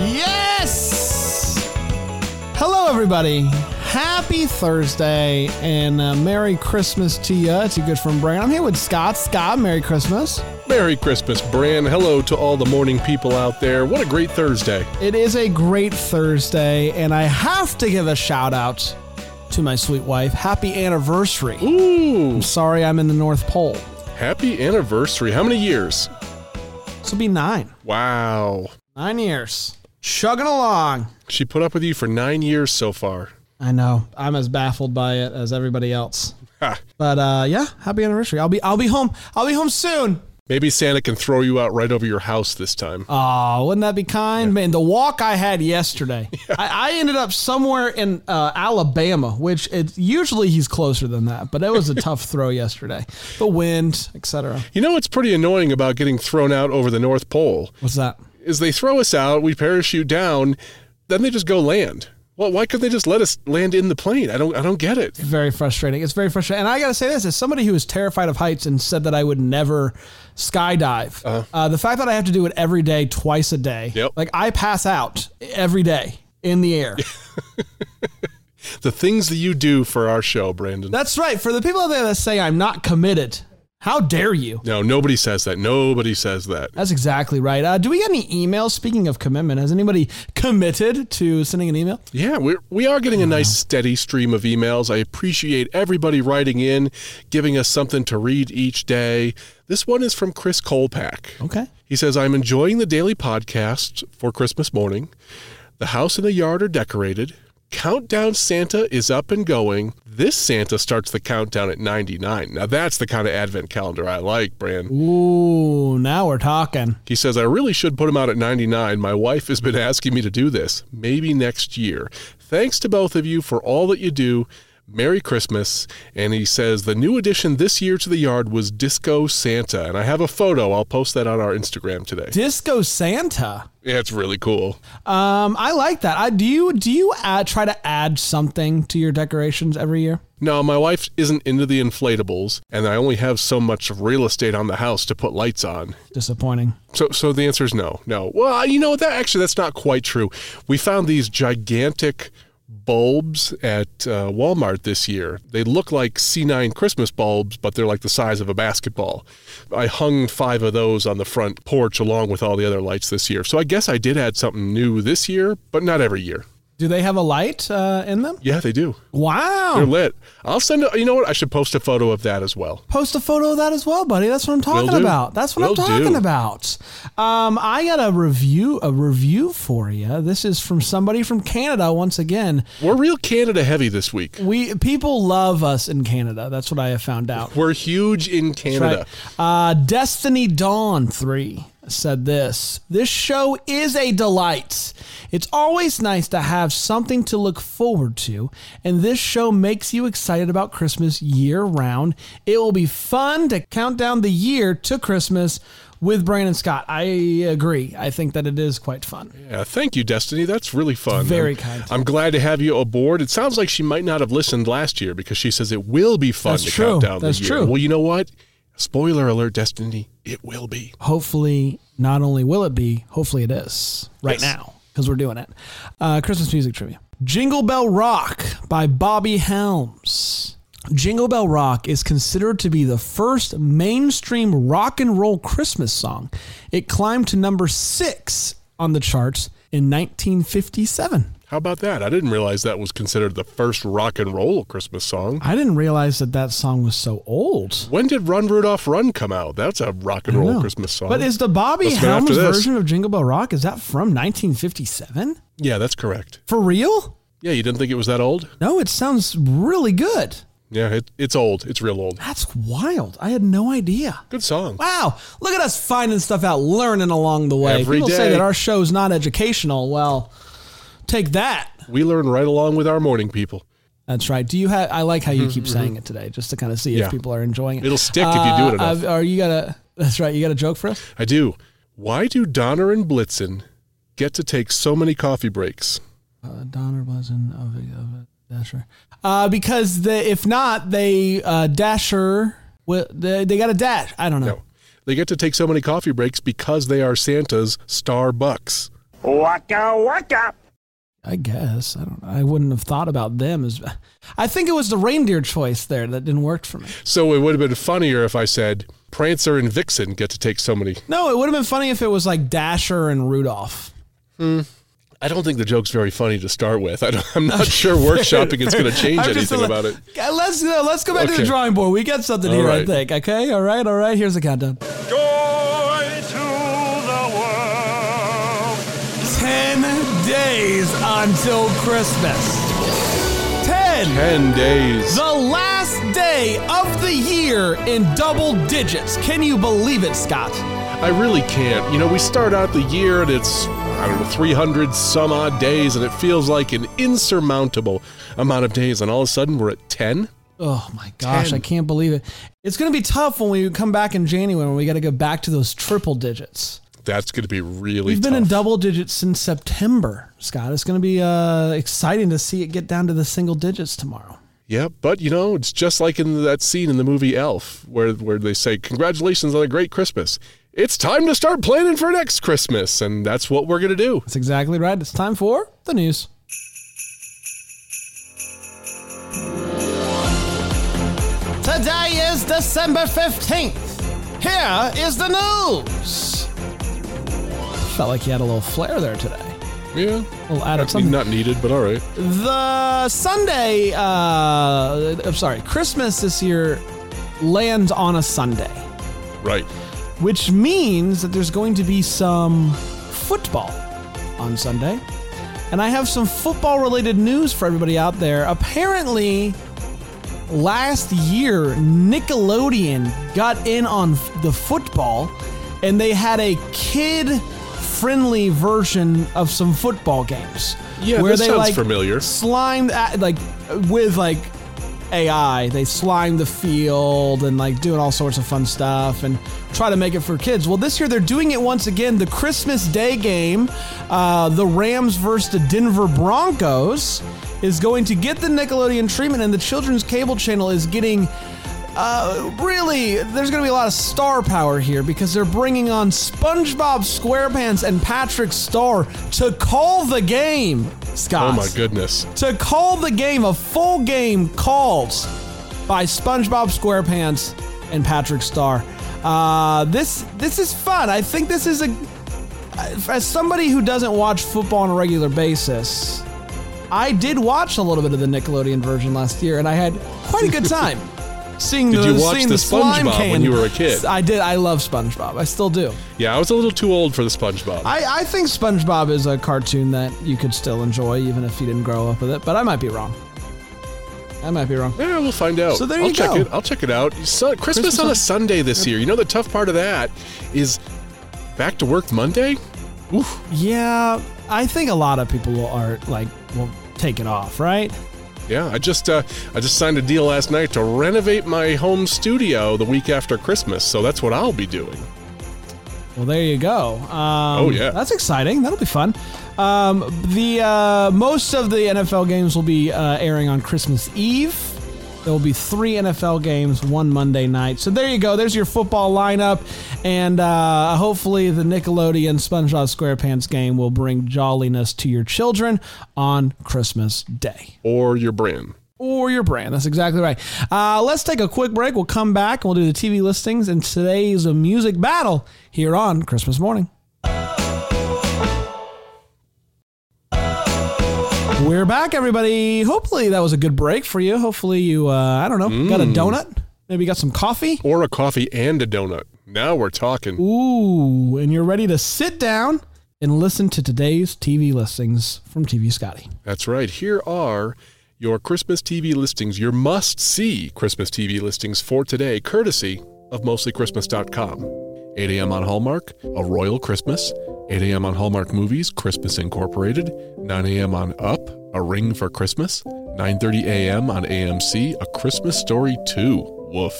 Yes! Hello, everybody. Happy Thursday and uh, Merry Christmas to you. It's your good friend Brian. I'm here with Scott. Scott, Merry Christmas. Merry Christmas, Bran. Hello to all the morning people out there. What a great Thursday. It is a great Thursday, and I have to give a shout out to my sweet wife. Happy anniversary. Ooh, I'm sorry I'm in the North Pole. happy anniversary. How many years? This will be nine. Wow. Nine years. Chugging along. She put up with you for nine years so far. I know. I'm as baffled by it as everybody else. But uh, yeah, happy anniversary. I'll be I'll be home. I'll be home soon. Maybe Santa can throw you out right over your house this time. Oh, wouldn't that be kind? Man, the walk I had yesterday, I, I ended up somewhere in uh, Alabama, which it usually he's closer than that, but it was a tough throw yesterday. The wind, etc. You know what's pretty annoying about getting thrown out over the North Pole What's that? Is they throw us out, we parachute down, then they just go land. Well, why couldn't they just let us land in the plane? I don't I don't get it. Very frustrating. It's very frustrating. And I got to say this as somebody who is terrified of heights and said that I would never skydive. uh the fact that I have to do it every day, twice a day, Yep. like I pass out every day in the air. The things that you do for our show, Brandon. That's right. For the people out there that say I'm not committed, how dare you? no, nobody says that. Nobody says that. That's exactly right. Uh, do we get any emails? Speaking of commitment, has anybody committed to sending an email? Yeah, we're, we are getting a nice steady stream of emails. I appreciate everybody writing in, giving us something to read each day. This one is from Chris Kolpak. Okay. He says, I'm enjoying the daily podcast for Christmas morning. The house and the yard are decorated. Countdown Santa is up and going. This Santa starts the countdown at 99. Now, that's the kind of advent calendar I like, Bran. Ooh, now we're talking. He says, I really should put him out at 99. My wife has been asking me to do this. Maybe next year. Thanks to both of you for all that you do. Merry Christmas. And he says, the new addition this year to the yard was Disco Santa. And I have a photo. I'll post that on our Instagram today. Disco Santa. Yeah, it's really cool. Um, I like that. I do you do you add, try to add something to your decorations every year? No, my wife isn't into the inflatables, and I only have so much real estate on the house to put lights on. Disappointing. So, so the answer is no, no. Well, you know that actually that's not quite true. We found these gigantic bulbs at uh, Walmart this year. They look like C9 Christmas bulbs, but they're like the size of a basketball. I hung five of those on the front porch along with all the other lights this year. So I guess I did add something new this year, but not every year. Do they have a light uh, in them? Yeah, they do. Wow. They're lit. I'll send. A, you know what? I should post a photo of that as well. Post a photo of that as well, buddy. That's what I'm talking about. That's what Will I'm talking do. about. Um, I got a review, a review for you. This is from somebody from Canada once again. We're real Canada heavy this week. We people love us in Canada. That's what I have found out. We're huge in Canada. Right. Uh, Destiny Dawn 3 said this This show is a delight. It's always nice to have something to look forward to, and this show makes you excited about Christmas year round. It will be fun to count down the year to Christmas with Brandon Scott. I agree. I think that it is quite fun. Yeah, thank you, Destiny. That's really fun. Very I'm, kind. I'm glad to have you aboard. It sounds like she might not have listened last year because she says it will be fun That's to true. count down That's the year. true. Well, you know what? Spoiler alert, Destiny. It will be. Hopefully, not only will it be, hopefully it is right Yes. now because we're doing it. Uh, Christmas music trivia. Jingle Bell Rock by Bobby Helms. Jingle Bell Rock is considered to be the first mainstream rock and roll Christmas song. It climbed to number six on the charts in 1957. How about that? I didn't realize that was considered the first rock and roll Christmas song. I didn't realize that that song was so old. When did Run Rudolph Run come out? That's a rock and roll No. Christmas song. But is the Bobby Must've Helms version of Jingle Bell Rock is that from 1957? yeah, that's correct. For real? Yeah, you didn't think it was that old? No, it sounds really good. Yeah, it, it's old. It's real old. That's wild. I had no idea. Good song. Wow, look at us finding stuff out, learning along the way. Every People say that our show's not educational. Well, take that. We learn right along with our morning people. That's right. Do you have? I like how you keep saying it today, just to kind of see Yeah. if people are enjoying it. It'll stick if you do it enough. Uh, Are you got a? That's right. You got a joke for us? I do. Why do Donner and Blitzen get to take so many coffee breaks? Uh, Donner Blitzen of a, of a Dasher. Uh, because the, if not, they uh, Dasher. Will, they, they got a dash. I don't know. No. They get to take so many coffee breaks because they are Santa's star bucks. Waka waka. I guess I don't. I wouldn't have thought about them as. I think it was the reindeer choice there that didn't work for me. So it would have been funnier if I said Prancer and Vixen get to take so many. No, it would have been funny if it was like Dasher and Rudolph. Hmm. I don't think the joke's very funny to start with. I don't, I'm not sure workshopping is going to change anything about it. Let's uh, let's go back to the drawing board. We got something All here, I think. Okay, all right, all right. Here's the countdown. Joy days until Christmas. Ten. Ten days. The last day of the year in double digits. Can you believe it, Scott? I really can't. You know, we start out the year and it's, I don't know, 300 some odd days, and it feels like an insurmountable amount of days. And all of a sudden, we're at 10. Oh my gosh, 10. I can't believe it. It's going to be tough when we come back in January when we got to go back to those triple digits. That's going to be really We've been tough. in double digits since September, Scott. It's going to be uh, exciting to see it get down to the single digits tomorrow. Yeah, but you know, it's just like in that scene in the movie Elf, where where they say, "Congratulations on a great Christmas." It's time to start planning for next Christmas, and that's what we're gonna do. That's exactly right. It's time for the news. Today is December 15th. Here is the news. Felt like you had a little flair there today. Yeah, A little added mean, something. not needed, but all right. The Sunday, uh, I'm sorry, Christmas this year lands on a Sunday, Right. which means that there's going to be some football on Sunday. And I have some football related news for everybody out there. Apparently, last year, Nickelodeon got in on the football and they had a kid friendly version of some football games. Yeah, where this they sounds like familiar. slimed at, like with like AI. They slime the field and like doing all sorts of fun stuff and try to make it for kids. Well, this year they're doing it once again. The Christmas Day game, uh, the Rams versus the Denver Broncos, is going to get the Nickelodeon treatment, and the children's cable channel is getting. Uh, really, there's going to be a lot of star power here because they're bringing on SpongeBob SquarePants and Patrick Star to call the game. Scott Oh my goodness. to call the game a full game called by SpongeBob SquarePants and Patrick Star. Uh, this this is fun. I think this is a as somebody who doesn't watch football on a regular basis. I did watch a little bit of the Nickelodeon version last year, and I had quite a good time. Seeing Did the, you watch the slime SpongeBob when you were a kid? I did. I love SpongeBob. I still do. Yeah, I was a little too old for the SpongeBob. I, I think SpongeBob is a cartoon that you could still enjoy even if you didn't grow up with it, but I might be wrong. I might be wrong. yeah, we'll find out. So there I'll you check go. it. I'll check it out. So, Christmas, Christmas on on- a Sunday this year. You know the tough part of that is back to work Monday. Oof. Yeah, I think a lot of people are like will take it off, right? Yeah, I just uh, I just signed a deal last night to renovate my home studio the week after Christmas, so that's what I'll be doing. Well, there you go. Um, Oh, yeah. that's exciting. That'll be fun. Um, the uh, most of the NFL games will be uh, airing on Christmas Eve. There will be three NFL games, one Monday night. So there you go. There's your football lineup, and uh, hopefully the Nickelodeon SpongeBob SquarePants game will bring jolliness to your children on Christmas Day. Or your brand. or your brand. That's exactly right. Uh, let's take a quick break. We'll come back and we'll do the TV listings and today's a music battle here on Christmas morning. We're back, everybody. Hopefully that was a good break for you. Hopefully you, uh, I don't know, got a donut. Maybe got some coffee. Or a coffee and a donut. Now we're talking. Ooh, and you're ready to sit down and listen to today's TV listings from TV Scotty. That's right. Here are your Christmas TV listings, your must see Christmas TV listings for today, courtesy of mostlychristmas.com. 8 a.m. on Hallmark, A Royal Christmas. 8 a.m. on Hallmark Movies, Christmas Incorporated. 9 a.m. on Up, A Ring for Christmas. 9:30 a.m. on AMC, A Christmas Story 2. Woof.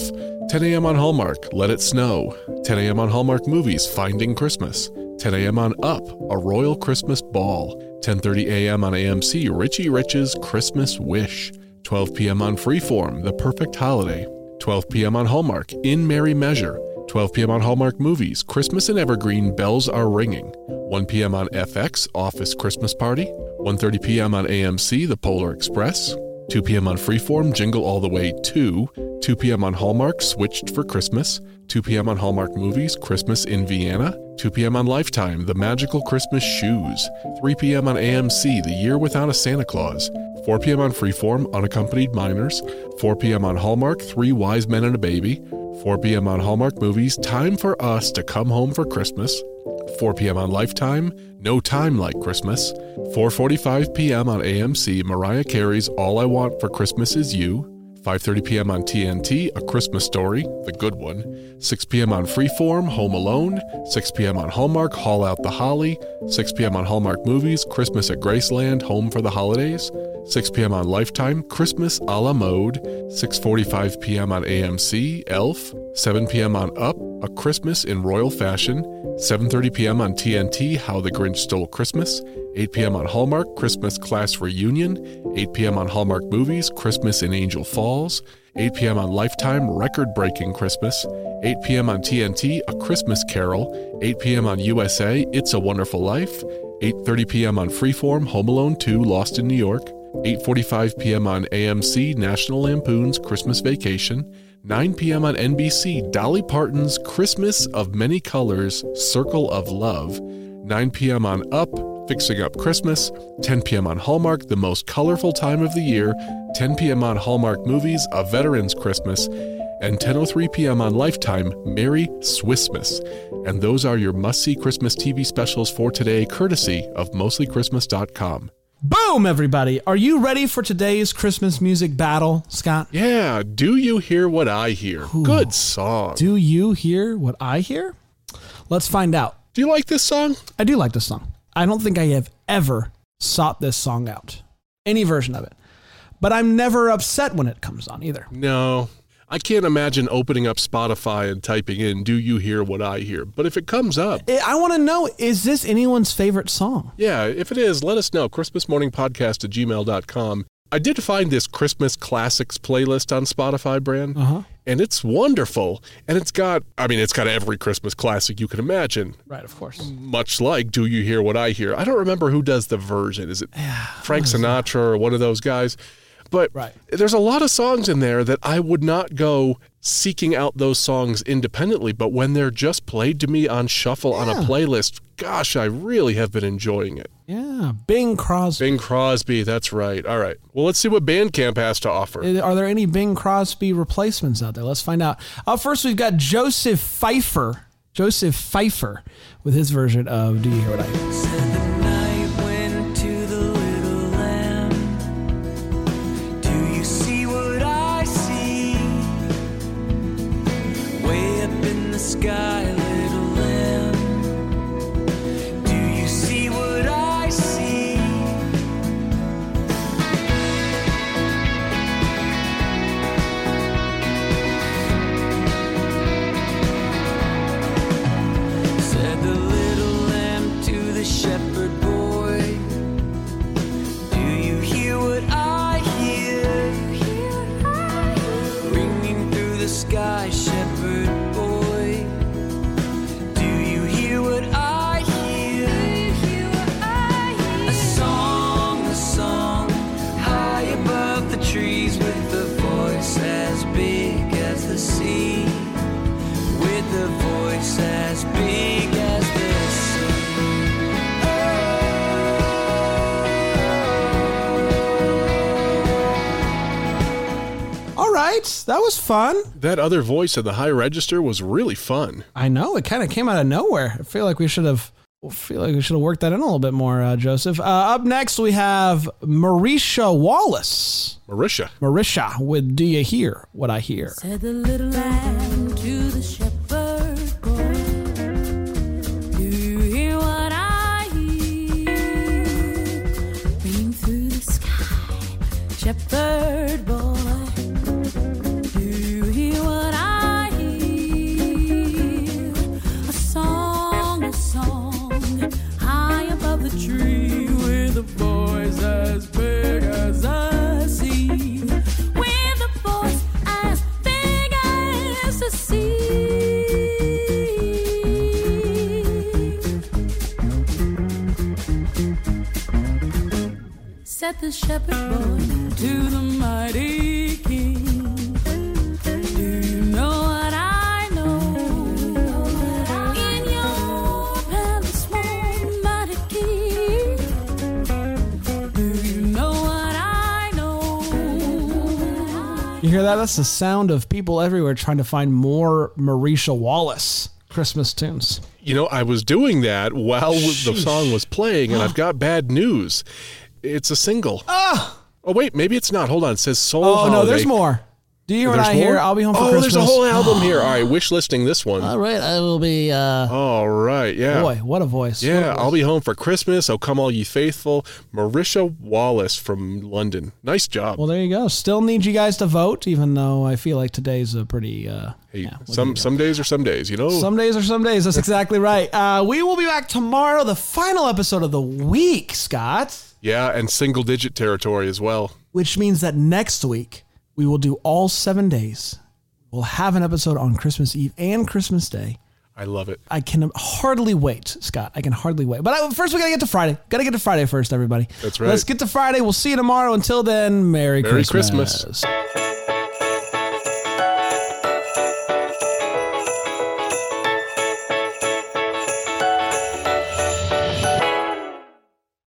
10 a.m. on Hallmark, Let It Snow. 10 a.m. on Hallmark Movies, Finding Christmas. 10 a.m. on Up, A Royal Christmas Ball. 10:30 a.m. on AMC, Richie Rich's Christmas Wish. 12 p.m. on Freeform, The Perfect Holiday. 12 p.m. on Hallmark, In Merry Measure. 12 p.m. on Hallmark Movies, Christmas in Evergreen, Bells Are Ringing. 1 p.m. on FX, Office Christmas Party. 1.30 p.m. on AMC, The Polar Express. 2 p.m. on Freeform, Jingle All the Way 2. 2 p.m. on Hallmark, Switched for Christmas. 2 p.m. on Hallmark Movies, Christmas in Vienna. 2 p.m. on Lifetime, The Magical Christmas Shoes. 3 p.m. on AMC, The Year Without a Santa Claus. 4 p.m. on Freeform, Unaccompanied Minors. 4 p.m. on Hallmark, Three Wise Men and a Baby. 4 p.m. on Hallmark Movies, Time for Us to Come Home for Christmas. 4 p.m. on Lifetime, No Time Like Christmas. 4:45 p.m. on AMC, Mariah Carey's All I Want for Christmas Is You. 5:30 p.m. on TNT, A Christmas Story, the good one. 6 p.m. on Freeform, Home Alone. 6 p.m. on Hallmark, Haul Out the Holly. 6 p.m. on Hallmark Movies, Christmas at Graceland, Home for the Holidays. 6 p.m. on Lifetime, Christmas a la mode. 6:45 p.m. on AMC, Elf. 7 p.m. on Up, A Christmas in Royal Fashion. 7:30 p.m. on TNT, How the Grinch Stole Christmas. 8 p.m. on Hallmark, Christmas Class Reunion. 8 p.m. on Hallmark Movies, Christmas in Angel Falls. 8 p.m. on Lifetime, Record Breaking Christmas. 8 p.m. on TNT, A Christmas Carol. 8 p.m. on USA, It's a Wonderful Life. 8:30 p.m. on Freeform, Home Alone 2, Lost in New York. 8:45 p.m. on AMC, National Lampoon's Christmas Vacation. 9 p.m. on NBC, Dolly Parton's Christmas of Many Colors, Circle of Love. 9 p.m. on Up, Fixing Up Christmas. 10 p.m. on Hallmark, The Most Colorful Time of the Year. 10 p.m. on Hallmark Movies, A Veteran's Christmas. And 10.03 p.m. on Lifetime, Merry Swissmas. And those are your must-see Christmas TV specials for today, courtesy of mostlychristmas.com. Boom, everybody. Are you ready for today's Christmas music battle, Scott? Yeah, do you hear what I hear? Good song. Do you hear what I hear? Let's find out. Do you like this song? I do like this song. I don't think I have ever sought this song out, any version of it. But I'm never upset when it comes on either. No. I can't imagine opening up Spotify and typing in, Do you hear what I hear? But if it comes up, I- I want to know is this anyone's favorite song? yeah, if it is, let us know. Christmas Morning Podcast at gmail.com. I did find this Christmas Classics playlist on Spotify, Brand, Uh-huh. and it's wonderful. And it's got, I mean, it's got every Christmas classic you can imagine. Right, of course. much like Do You Hear What I Hear? I don't remember who does the version. Is it Frank Sinatra or one of those guys? But Right. there's a lot of songs in there that I would not go seeking out those songs independently, but when they're just played to me on shuffle on a playlist, gosh, I really have been enjoying it. Yeah, Bing Crosby. Bing Crosby, that's right. All right. Well, let's see what Bandcamp has to offer. Uh, are there any Bing Crosby replacements out there? Let's find out. Up first, we've got Joseph Pfeiffer. Joseph Pfeiffer with his version of Do You Hear What I Hear? Right, that was fun. That other voice in the high register was really fun. I know it kind of came out of nowhere. I feel like we should have feel like we should have worked that in a little bit more, uh, Joseph. Uh, up next, we have Marisha Wallace. Marisha. Marisha with Do You Hear What I Hear? Said the little lamb to the shepherd Said the shepherd boy to the mighty king. Do you know what I know? In your palace, one mighty king. Do you know what I know? You hear that? That's the sound of people everywhere trying to find more Marisha Wallace Christmas tunes. You know, I was doing that while the song was playing, and I've got bad news. It's a single. Oh, wait, maybe it's not. Hold on. It says Soul Oh, Holiday. no, there's more. Do you hear what There's I hear? I'll be home for oh, Christmas. there's a whole album here. All right, wish listing this one. All right, I will be. Uh, All right, yeah. boy, what a voice! What a Yeah, voice. I'll be home for Christmas. Oh, come all ye faithful. Marisha Wallace from London. Nice job. Well, there you go. Still need you guys to vote, even though I feel like today's a pretty. Uh, hey, yeah, what do some you do? some days are some days, you know. Some days are some days. That's exactly right. Uh, we will be back tomorrow, the final episode of the week, Scott. Yeah, and single digit territory as well. Which means that next week we will do all seven days. We'll have an episode on Christmas Eve and Christmas Day. I love it. I can hardly wait, Scott. I can hardly wait. But I, first, we gotta get to Friday. Gotta get to Friday first, everybody. That's right. Let's get to Friday. We'll see you tomorrow. Until then, Merry, Merry Christmas. Christmas.